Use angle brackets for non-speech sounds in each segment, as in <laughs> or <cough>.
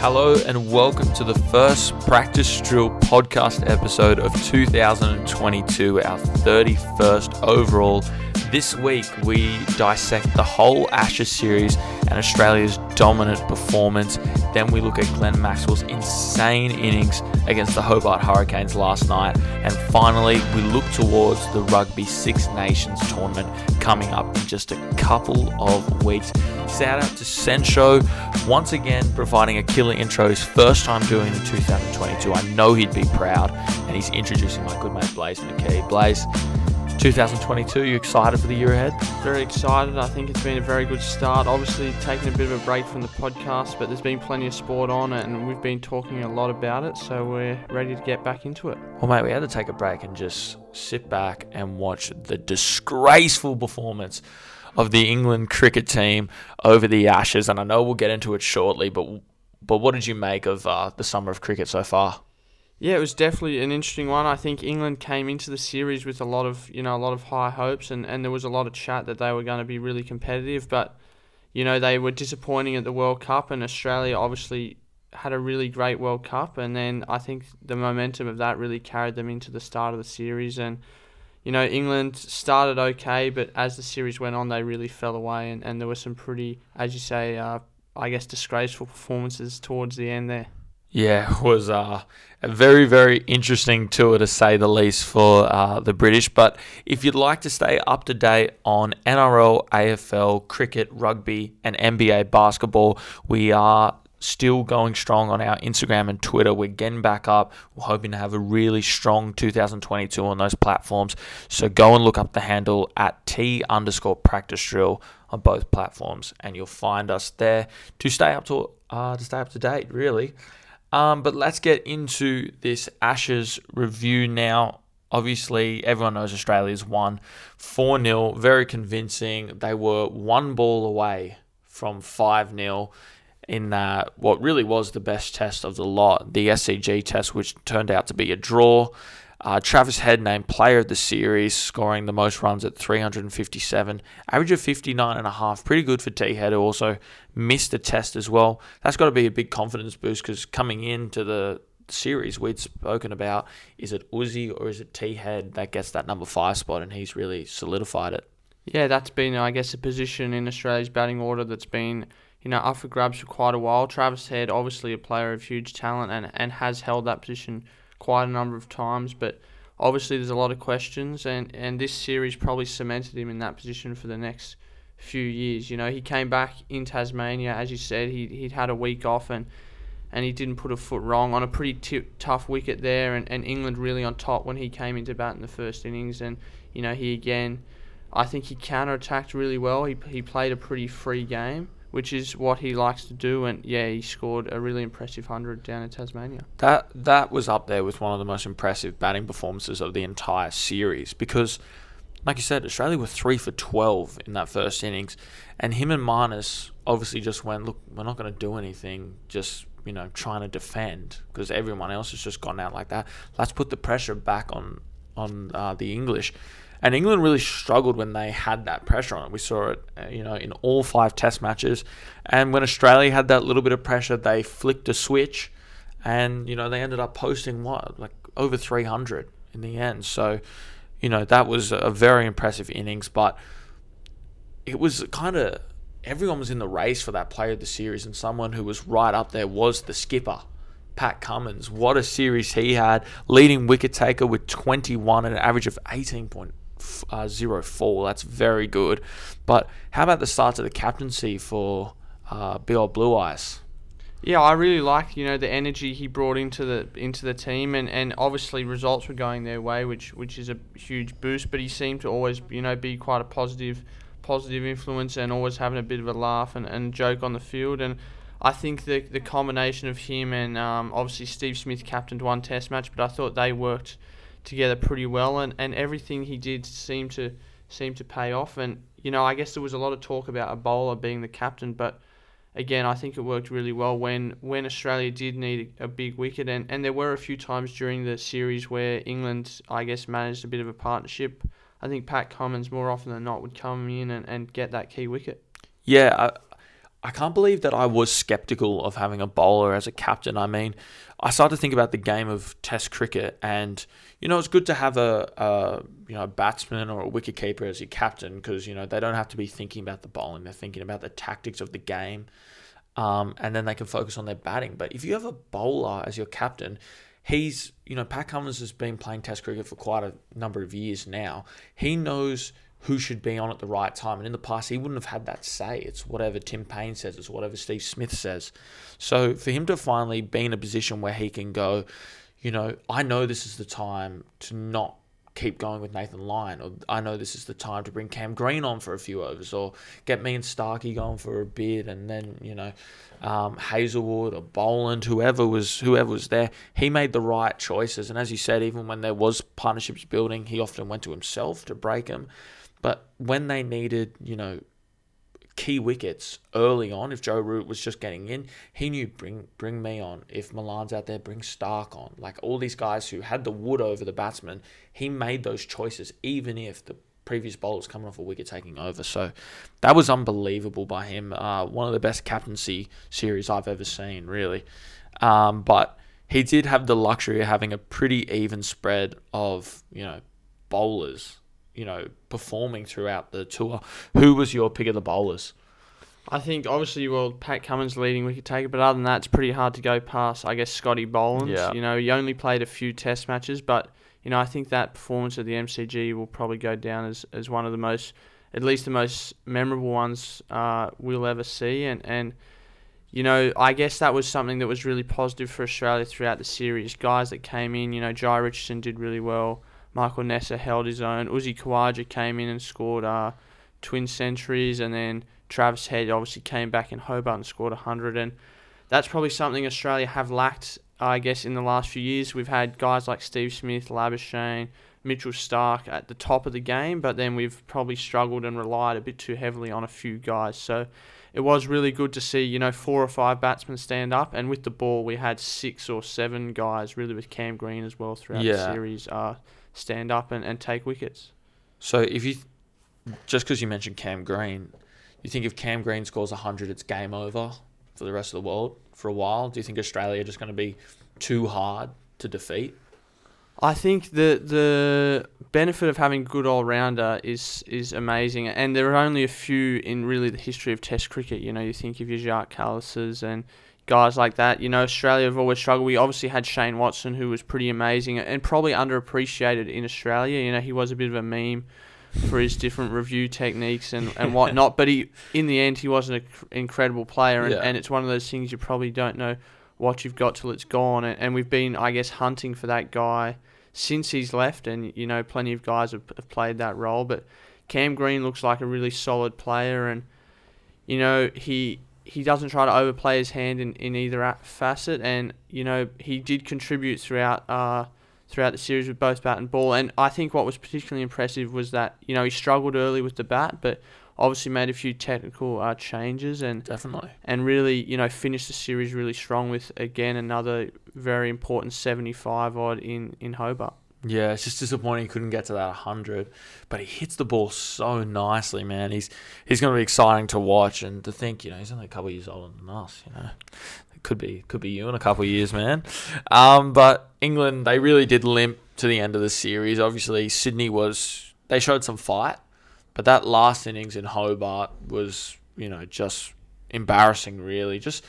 Hello and welcome to the first practice drill podcast episode of 2022, our 31st overall. This week we dissect the whole Ashes series and Australia's dominant performance. Then we look at Glenn Maxwell's insane innings against the Hobart Hurricanes last night. And finally, we look towards the Rugby Six Nations tournament coming up in just a couple of weeks. Shout out to Sencho once again providing a killer intro. His first time doing the 2022. I know he'd be proud, and he's introducing my good mate Blaze McKee. Blaze, 2022, you excited for the year ahead? Very excited. I think it's been a very good start. Obviously, taking a bit of a break from the podcast, but there's been plenty of sport on it, and we've been talking a lot about it, so we're ready to get back into it. Well, mate, we had to take a break and just sit back and watch the disgraceful performance of the England cricket team over the Ashes, and I know we'll get into it shortly, but but what did you make of uh, the summer of cricket so far? Yeah, it was definitely an interesting one. I think England came into the series with a lot of you know a lot of high hopes, and, and there was a lot of chat that they were going to be really competitive. But you know they were disappointing at the World Cup, and Australia obviously had a really great World Cup, and then I think the momentum of that really carried them into the start of the series. And you know England started okay, but as the series went on, they really fell away, and, and there were some pretty, as you say, uh, I guess disgraceful performances towards the end there. Yeah, was uh, a very, very interesting tour to say the least for uh, the British. But if you'd like to stay up to date on NRL, AFL, cricket, rugby, and NBA basketball, we are still going strong on our Instagram and Twitter. We're getting back up. We're hoping to have a really strong 2022 on those platforms. So go and look up the handle at T underscore practice drill on both platforms, and you'll find us there to stay up to uh, to stay up to date. Really. Um, but let's get into this Ashes review now. Obviously, everyone knows Australia's won 4 0, very convincing. They were one ball away from 5 0 in that what really was the best test of the lot, the SCG test, which turned out to be a draw. Uh, Travis Head named player of the series, scoring the most runs at 357, average of 59 and a half. Pretty good for T Head, who also missed the test as well. That's got to be a big confidence boost because coming into the series we'd spoken about, is it Uzi or is it T Head that gets that number five spot, and he's really solidified it. Yeah, that's been, I guess, a position in Australia's batting order that's been you know, up for grabs for quite a while. Travis Head, obviously a player of huge talent and, and has held that position quite a number of times, but obviously there's a lot of questions, and, and this series probably cemented him in that position for the next few years. You know, he came back in Tasmania, as you said, he, he'd had a week off and and he didn't put a foot wrong on a pretty t- tough wicket there, and, and England really on top when he came into bat in the first innings, and you know he again, I think he counter attacked really well. He he played a pretty free game, which is what he likes to do. And yeah, he scored a really impressive hundred down in Tasmania. That that was up there with one of the most impressive batting performances of the entire series because, like you said, Australia were three for twelve in that first innings, and him and Marnus obviously just went, look, we're not going to do anything, just you know, trying to defend because everyone else has just gone out like that. Let's put the pressure back on on uh, the English. And England really struggled when they had that pressure on it. We saw it, uh, you know, in all five Test matches. And when Australia had that little bit of pressure, they flicked a switch, and you know they ended up posting what like over 300 in the end. So, you know, that was a very impressive innings. But it was kind of everyone was in the race for that player of the series, and someone who was right up there was the skipper. Pat Cummins, what a series he had, leading wicket taker with 21 and an average of 18.5 uh, zero four. That's very good. But how about the start of the captaincy for uh, Blue Eyes? Yeah, I really like you know the energy he brought into the into the team, and, and obviously results were going their way, which which is a huge boost. But he seemed to always you know be quite a positive positive influence and always having a bit of a laugh and, and joke on the field. And I think the the combination of him and um, obviously Steve Smith captained one Test match, but I thought they worked together pretty well, and, and everything he did seemed to seemed to pay off. And you know, I guess there was a lot of talk about a bowler being the captain, but again, I think it worked really well when when Australia did need a big wicket, and, and there were a few times during the series where England, I guess, managed a bit of a partnership. I think Pat Cummins more often than not would come in and, and get that key wicket. Yeah, I can't believe that I was skeptical of having a bowler as a captain. I mean, I started to think about the game of Test cricket, and you know, it's good to have a, a you know a batsman or a wicketkeeper as your captain because you know they don't have to be thinking about the bowling; they're thinking about the tactics of the game, um, and then they can focus on their batting. But if you have a bowler as your captain, he's you know Pat Cummins has been playing Test cricket for quite a number of years now. He knows who should be on at the right time. And in the past, he wouldn't have had that say. It's whatever Tim Paine says, it's whatever Steve Smith says. So for him to finally be in a position where he can go, you know, I know this is the time to not keep going with Nathan Lyon, or I know this is the time to bring Cam Green on for a few overs, or get me and Starkey going for a bit, and then you know, um, Hazlewood or Boland, whoever was whoever was there, he made the right choices. And as you said, even when there was partnerships building, he often went to himself to break them. But when they needed, you know, key wickets early on, if Joe Root was just getting in, he knew bring bring me on. If Malan's out there, bring Starc on. Like all these guys who had the wood over the batsman, he made those choices even if the previous bowler was coming off a wicket taking over. So that was unbelievable by him. Uh, one of the best captaincy series I've ever seen, really. Um, but he did have the luxury of having a pretty even spread of you know bowlers you know, performing throughout the tour. Who was your pick of the bowlers? I think obviously, well, Pat Cummins leading wicket taker, but other than that, it's pretty hard to go past. I guess Scotty Boland. Yeah. You know, he only played a few Test matches, but you know, I think that performance at the MCG will probably go down as, as one of the most, at least the most memorable ones uh, we'll ever see. And and you know, I guess that was something that was really positive for Australia throughout the series. Guys that came in, you know, Jhye Richardson did really well. Michael Neser held his own. Uzi Khawaja came in and scored uh, twin centuries, and then Travis Head obviously came back in Hobart and scored 100. And that's probably something Australia have lacked, I guess, in the last few years. We've had guys like Steve Smith, Labuschagne, Mitchell Starc at the top of the game, but then we've probably struggled and relied a bit too heavily on a few guys. So it was really good to see, you know, four or five batsmen stand up, and with the ball, we had six or seven guys, really, with Cam Green as well throughout Yeah. the series. Uh, stand up and, and take wickets. So if you, just because you mentioned Cam Green, you think if Cam Green scores 100, it's game over for the rest of the world for a while? Do you think Australia are just going to be too hard to defeat? I think the the benefit of having a good all rounder is is amazing, and there are only a few in really the history of Test cricket. You know, you think of your Jacques Kallises and guys like that. You know, Australia have always struggled. We obviously had Shane Watson, who was pretty amazing and probably underappreciated in Australia. You know, he was a bit of a meme for his different review techniques and, and <laughs> whatnot. But he, in the end, he was an incredible player, and, Yeah. and it's one of those things you probably don't know what you've got till it's gone. And, and we've been, I guess, hunting for that guy since he's left, and you know, plenty of guys have, have played that role. But Cam Green looks like a really solid player, and you know, he he doesn't try to overplay his hand in, in either facet, and you know, he did contribute throughout uh, throughout the series with both bat and ball. And I think what was particularly impressive was that you know he struggled early with the bat, but obviously made a few technical uh, changes and Definitely. and really you know finished the series really strong with again another very important 75 odd in in Hobart. Yeah, it's just disappointing he couldn't get to that 100, but he hits the ball so nicely, man. He's he's going to be exciting to watch and to think, you know, he's only a couple of years older than us, you know. It could be could be you in a couple of years, man. Um, but England, they really did limp to the end of the series. Obviously, Sydney was they showed some fight, but that last innings in Hobart was, you know, just embarrassing really. Just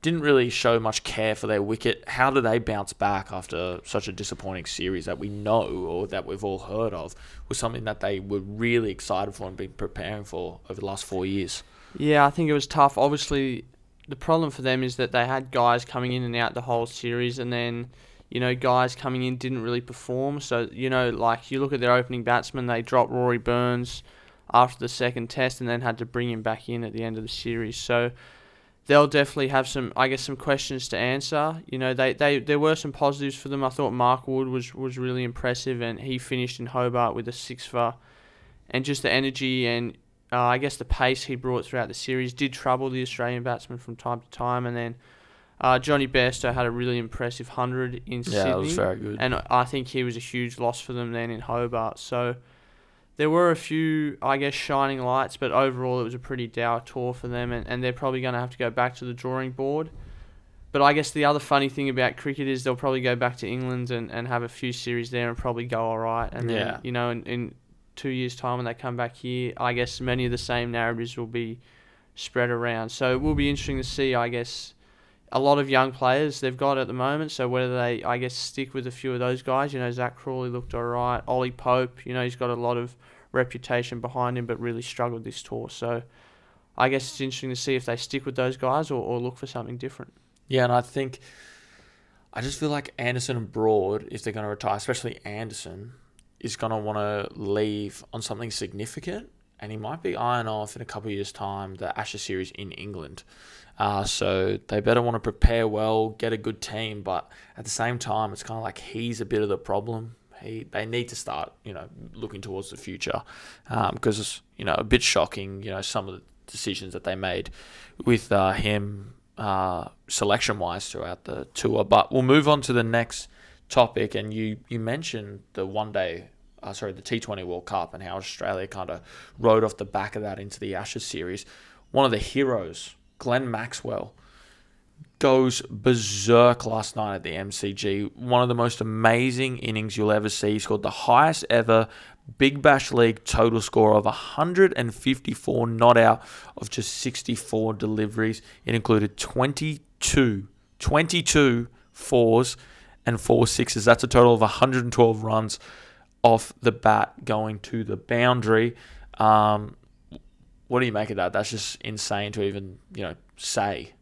didn't really show much care for their wicket. How do they bounce back after such a disappointing series that we know or that we've all heard of was something that they were really excited for and been preparing for over the last four years? Yeah, I think it was tough. Obviously, the problem for them is that they had guys coming in and out the whole series, and then you know guys coming in didn't really perform. So you know, like you look at their opening batsman, they dropped Rory Burns after the second test, and then had to bring him back in at the end of the series. So they'll definitely have some, I guess, some questions to answer. You know, they, they there were some positives for them. I thought Mark Wood was was really impressive, and he finished in Hobart with a six for, and just the energy and uh, I guess the pace he brought throughout the series did trouble the Australian batsmen from time to time, and then uh, Jonny Bairstow had a really impressive hundred in Yeah, Sydney, was very good. and I think he was a huge loss for them then in Hobart. So there were a few, I guess, shining lights, but overall it was a pretty dour tour for them, and, and they're probably going to have to go back to the drawing board. But I guess the other funny thing about cricket is they'll probably go back to England and, and have a few series there and probably go all right. And Yeah. then, you know, in, in two years' time when they come back here, I guess many of the same narratives will be spread around. So it will be interesting to see, I guess, a lot of young players they've got at the moment. So whether they, I guess, stick with a few of those guys, you know, Zak Crawley looked all right. Ollie Pope, you know, he's got a lot of reputation behind him, but really struggled this tour. So I guess it's interesting to see if they stick with those guys or, or look for something different. Yeah, and I think I just feel like Anderson and Broad, if they're going to retire, especially Anderson, is going to want to leave on something significant, and he might be eyeing off in a couple of years' time the Ashes series in England. Uh, so they better want to prepare well, get a good team, but at the same time, it's kind of like he's a bit of the problem. He, they need to start, you know, looking towards the future, because it's you know a bit shocking, you know, some of the decisions that they made with uh, him uh, selection wise throughout the tour. But we'll move on to the next topic. And you, you mentioned the one day, uh, sorry, the T20 World Cup and how Australia kind of rode off the back of that into the Ashes series. One of the heroes, Glenn Maxwell, goes berserk last night at the MCG. One of the most amazing innings you'll ever see. He scored the highest ever Big Bash League total score of 154 not out of just 64 deliveries. It included 22, 22 fours and four sixes. That's a total of 112 runs off the bat going to the boundary. Um, what do you make of that? That's just insane to even, you know, say.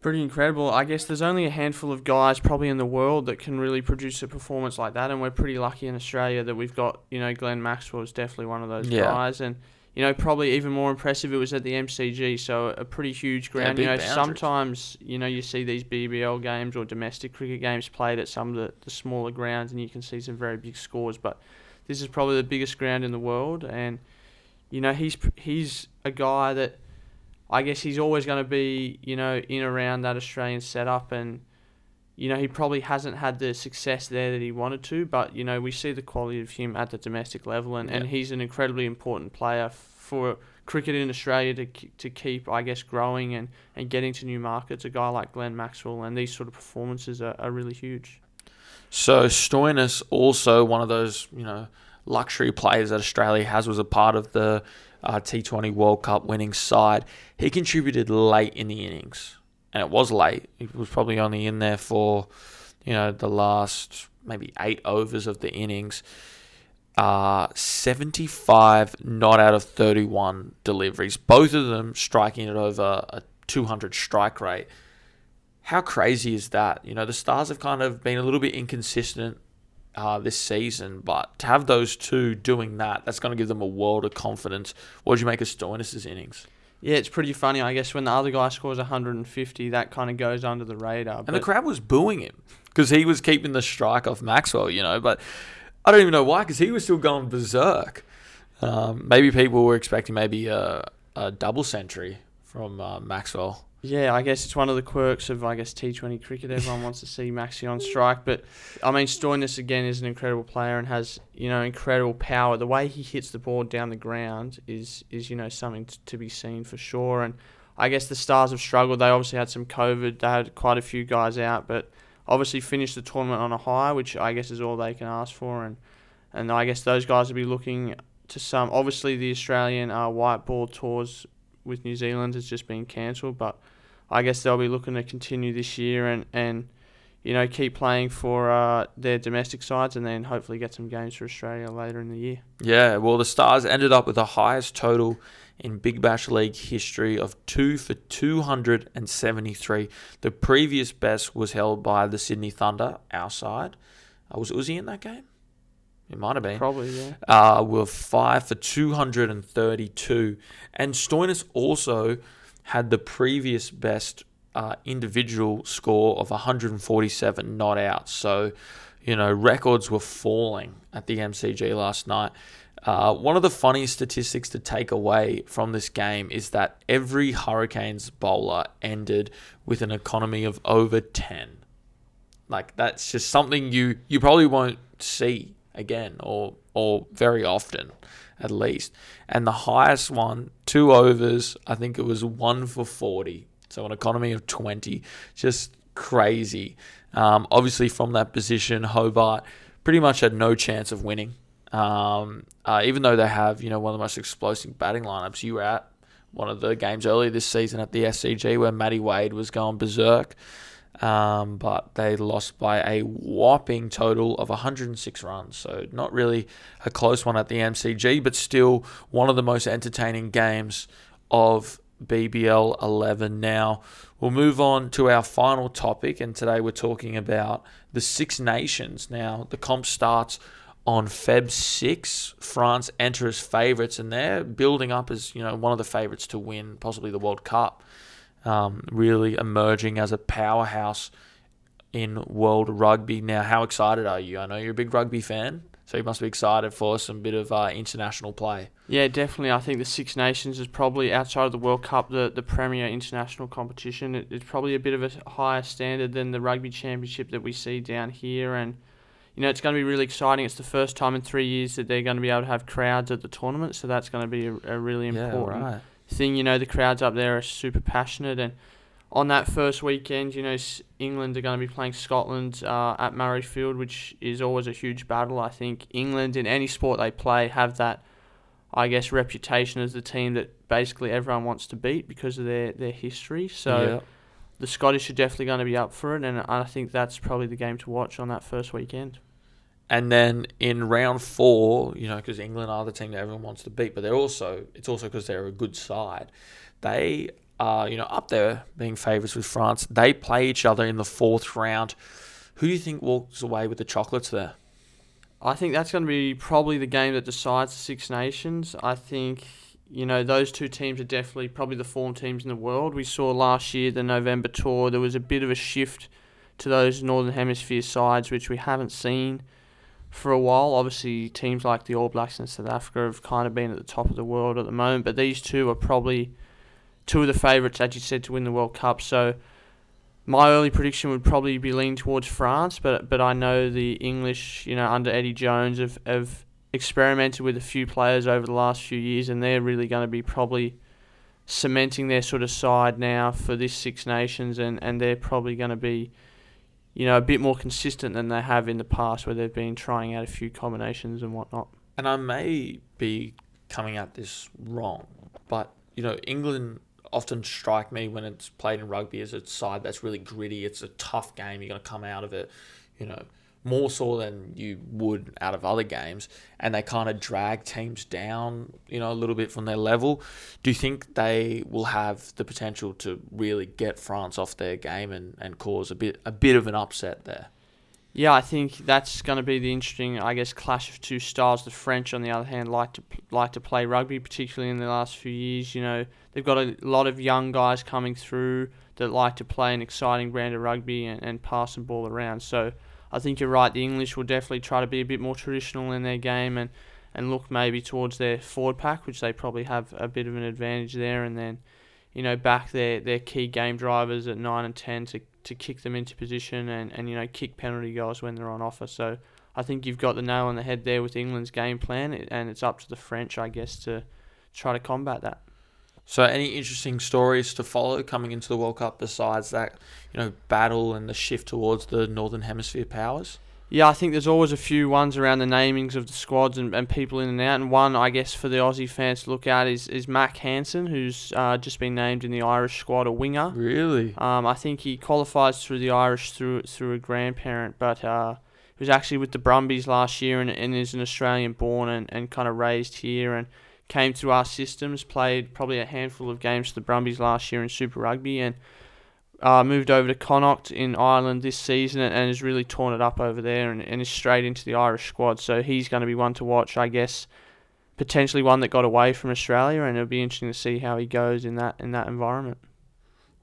Pretty incredible. I guess there's only a handful of guys probably in the world that can really produce a performance like that, and we're pretty lucky in Australia that we've got, you know, Glenn Maxwell is definitely one of those Yeah. guys, and you know, probably even more impressive. It was at the MCG, so a pretty huge ground. big you know, boundaries. sometimes you know you see these BBL games or domestic cricket games played at some of the, the smaller grounds, and you can see some very big scores. But this is probably the biggest ground in the world, and you know he's he's a guy that I guess he's always going to be, you know, in around that Australian setup, and you know he probably hasn't had the success there that he wanted to. But you know we see the quality of him at the domestic level, and, and he's an incredibly important player for cricket in Australia to to keep, I guess, growing and, and getting to new markets. A guy like Glenn Maxwell, and these sort of performances are, are really huge. So Stoinis also one of those you know luxury players that Australia has was a part of the uh, T20 World Cup winning side. He contributed late in the innings, and it was late. He was probably only in there for you know the last maybe eight overs of the innings. Uh, 75 not out of 31 deliveries, both of them striking at over a 200 strike rate how crazy is that? You know, the Stars have kind of been a little bit inconsistent uh, this season, but to have those two doing that, that's going to give them a world of confidence. What did you make of Stoinis' innings? Yeah, it's pretty funny. I guess when the other guy scores 150, that kind of goes under the radar. And the crowd was booing him because he was keeping the strike off Maxwell, you know, but I don't even know why because he was still going berserk. Um, maybe people were expecting maybe a, a double century from uh, Maxwell. Yeah, I guess it's one of the quirks of I guess T20 cricket. Everyone wants to see Maxi on strike, but I mean Stoinis again is an incredible player and has you know incredible power. The way he hits the ball down the ground is is you know something t- to be seen for sure. And I guess the Stars have struggled. They obviously had some COVID. They had quite a few guys out, but obviously finished the tournament on a high, which I guess is all they can ask for. And and I guess those guys will be looking to some. Obviously, the Australian uh, white ball tours with New Zealand has just been cancelled, but I guess they'll be looking to continue this year and, and you know keep playing for uh, their domestic sides and then hopefully get some games for Australia later in the year. Yeah, well, the Stars ended up with the highest total in Big Bash League history of two for 273. The previous best was held by the Sydney Thunder, our side. Uh, was Uzi in that game? It might have been. Probably, yeah. Uh, were five for 232. And Stoinis also had the previous best uh, individual score of 147 not out. So, you know, records were falling at the MCG last night. Uh, one of the funniest statistics to take away from this game is that every Hurricanes bowler ended with an economy of over 10. Like that's just something you you probably won't see again or or very often. at least. And the highest one, two overs, I think it was one for 40. So an economy of 20. Just crazy. Um, obviously, from that position, Hobart pretty much had no chance of winning. Um, uh, even though they have, you know, one of the most explosive batting lineups, you were at one of the games earlier this season at the SCG where Matty Wade was going berserk. Um, but they lost by a whopping total of 106 runs. So, not really a close one at the MCG, but still one of the most entertaining games of BBL 11. Now, we'll move on to our final topic, and today we're talking about the Six Nations. Now, the comp starts on Feb 6. France enter as favourites, and they're building up as you know one of the favourites to win possibly the World Cup. Um, really emerging as a powerhouse in world rugby. Now, how excited are you? I know you're a big rugby fan, so you must be excited for some bit of uh, international play. Yeah, definitely. I think the Six Nations is probably outside of the World Cup the, the premier international competition. It, it's probably a bit of a higher standard than the Rugby Championship that we see down here, and you know, it's going to be really exciting. It's the first time in three years that they're going to be able to have crowds at the tournament, so that's going to be a, a really important yeah, right. Thing. You know, the crowds up there are super passionate, and on that first weekend, you know, England are going to be playing Scotland uh, at Murrayfield, which is always a huge battle. I think England, in any sport they play, have that, I guess, reputation as the team that basically everyone wants to beat because of their, their history. So. Yeah. The Scottish are definitely going to be up for it, and I think that's probably the game to watch on that first weekend. And then in round four, you know, because England are the team that everyone wants to beat, but they're also it's also because they're a good side. They are you know up there being favourites with France. They play each other in the fourth round. Who do you think walks away with the chocolates there? I think that's going to be probably the game that decides the Six Nations. I think you know those two teams are definitely probably the form teams in the world. We saw last year the November tour there was a bit of a shift to those Northern Hemisphere sides, which we haven't seen for a while. Obviously, teams like the All Blacks and South Africa have kind of been at the top of the world at the moment, but these two are probably two of the favourites, as you said, to win the World Cup. So my early prediction would probably be leaning towards France, but but I know the English, you know, under Eddie Jones have, have experimented with a few players over the last few years, and they're really going to be probably cementing their sort of side now for this Six Nations, and, and they're probably going to be you know, a bit more consistent than they have in the past, where they've been trying out a few combinations and whatnot. And I may be coming at this wrong, but you know, England often strike me when it's played in rugby as a side that's really gritty. It's a tough game. You're going to come out of it, you know, more so than you would out of other games, and they kind of drag teams down, you know, a little bit from their level. Do you think they will have the potential to really get France off their game and, and cause a bit a bit of an upset there? Yeah, I think that's going to be the interesting, I guess, clash of two styles. The French, on the other hand, like to like to play rugby, particularly in the last few years. You know, they've got a lot of young guys coming through that like to play an exciting brand of rugby and, and pass the ball around. So I think you're right. The English will definitely try to be a bit more traditional in their game and, and look maybe towards their forward pack, which they probably have a bit of an advantage there, and then you know back their, their key game drivers at nine and ten to, to kick them into position and, and you know kick penalty goals when they're on offer. So I think you've got the nail on the head there with England's game plan, and it's up to the French, I guess, to try to combat that. So, any interesting stories to follow coming into the World Cup besides that, you know, battle and the shift towards the Northern Hemisphere powers? Yeah, I think there's always a few ones around the namings of the squads and, and people in and out. And one, I guess, for the Aussie fans to look at is, is Mack Hansen, who's uh, just been named in the Irish squad, a winger. Really? Um, I think he qualifies through the Irish through through a grandparent, but uh, he was actually with the Brumbies last year and, and is an Australian born and, and kind of raised here. And came through our systems, played probably a handful of games for the Brumbies last year in Super Rugby, and uh, moved over to Connacht in Ireland this season and, has really torn it up over there and, and is straight into the Irish squad. So he's going to be one to watch, I guess. Potentially one that got away from Australia, and it'll be interesting to see how he goes in that in that environment.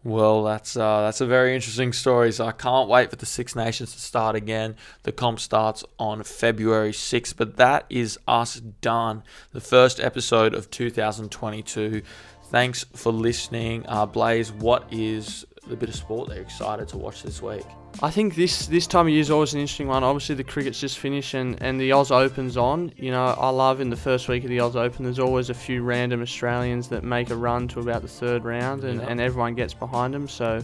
Well, that's uh, that's a very interesting story. So I can't wait for the Six Nations to start again. The comp starts on February 6th, but that is us done. The first episode of 2022. Thanks for listening, uh, Blaze. What is the bit of sport they're excited to watch this week? I think this this time of year is always an interesting one. Obviously, the cricket's just finished and, and the Oz Open's on. You know, I love in the first week of the Oz Open, there's always a few random Australians that make a run to about the third round and, Yeah. and everyone gets behind them. So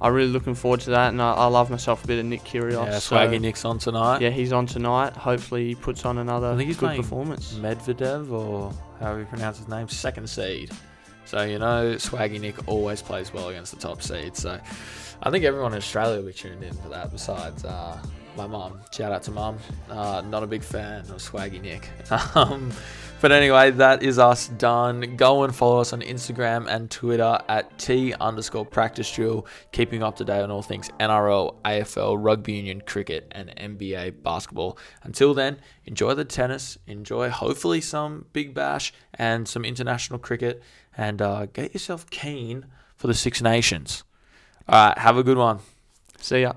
I'm really looking forward to that. And I, I love myself a bit of Nick Kyrgios. yeah, so, Swaggy Nick's on tonight. Yeah, he's on tonight. Hopefully, he puts on another I think he's good performance. Medvedev, or however you pronounce his name, second seed. So, you know, Swaggy Nick always plays well against the top seed. So, I think everyone in Australia will be tuned in for that, besides uh, my mom. Shout out to mom. Uh, not a big fan of Swaggy Nick. <laughs> Um, but anyway, that is us done. Go and follow us on Instagram and Twitter at T underscore practice drill, keeping up to date on all things NRL, AFL, rugby union, cricket, and NBA basketball. Until then, enjoy the tennis, enjoy hopefully some Big Bash and some international cricket, and uh, get yourself keen for the Six Nations. All right, have a good one. See ya.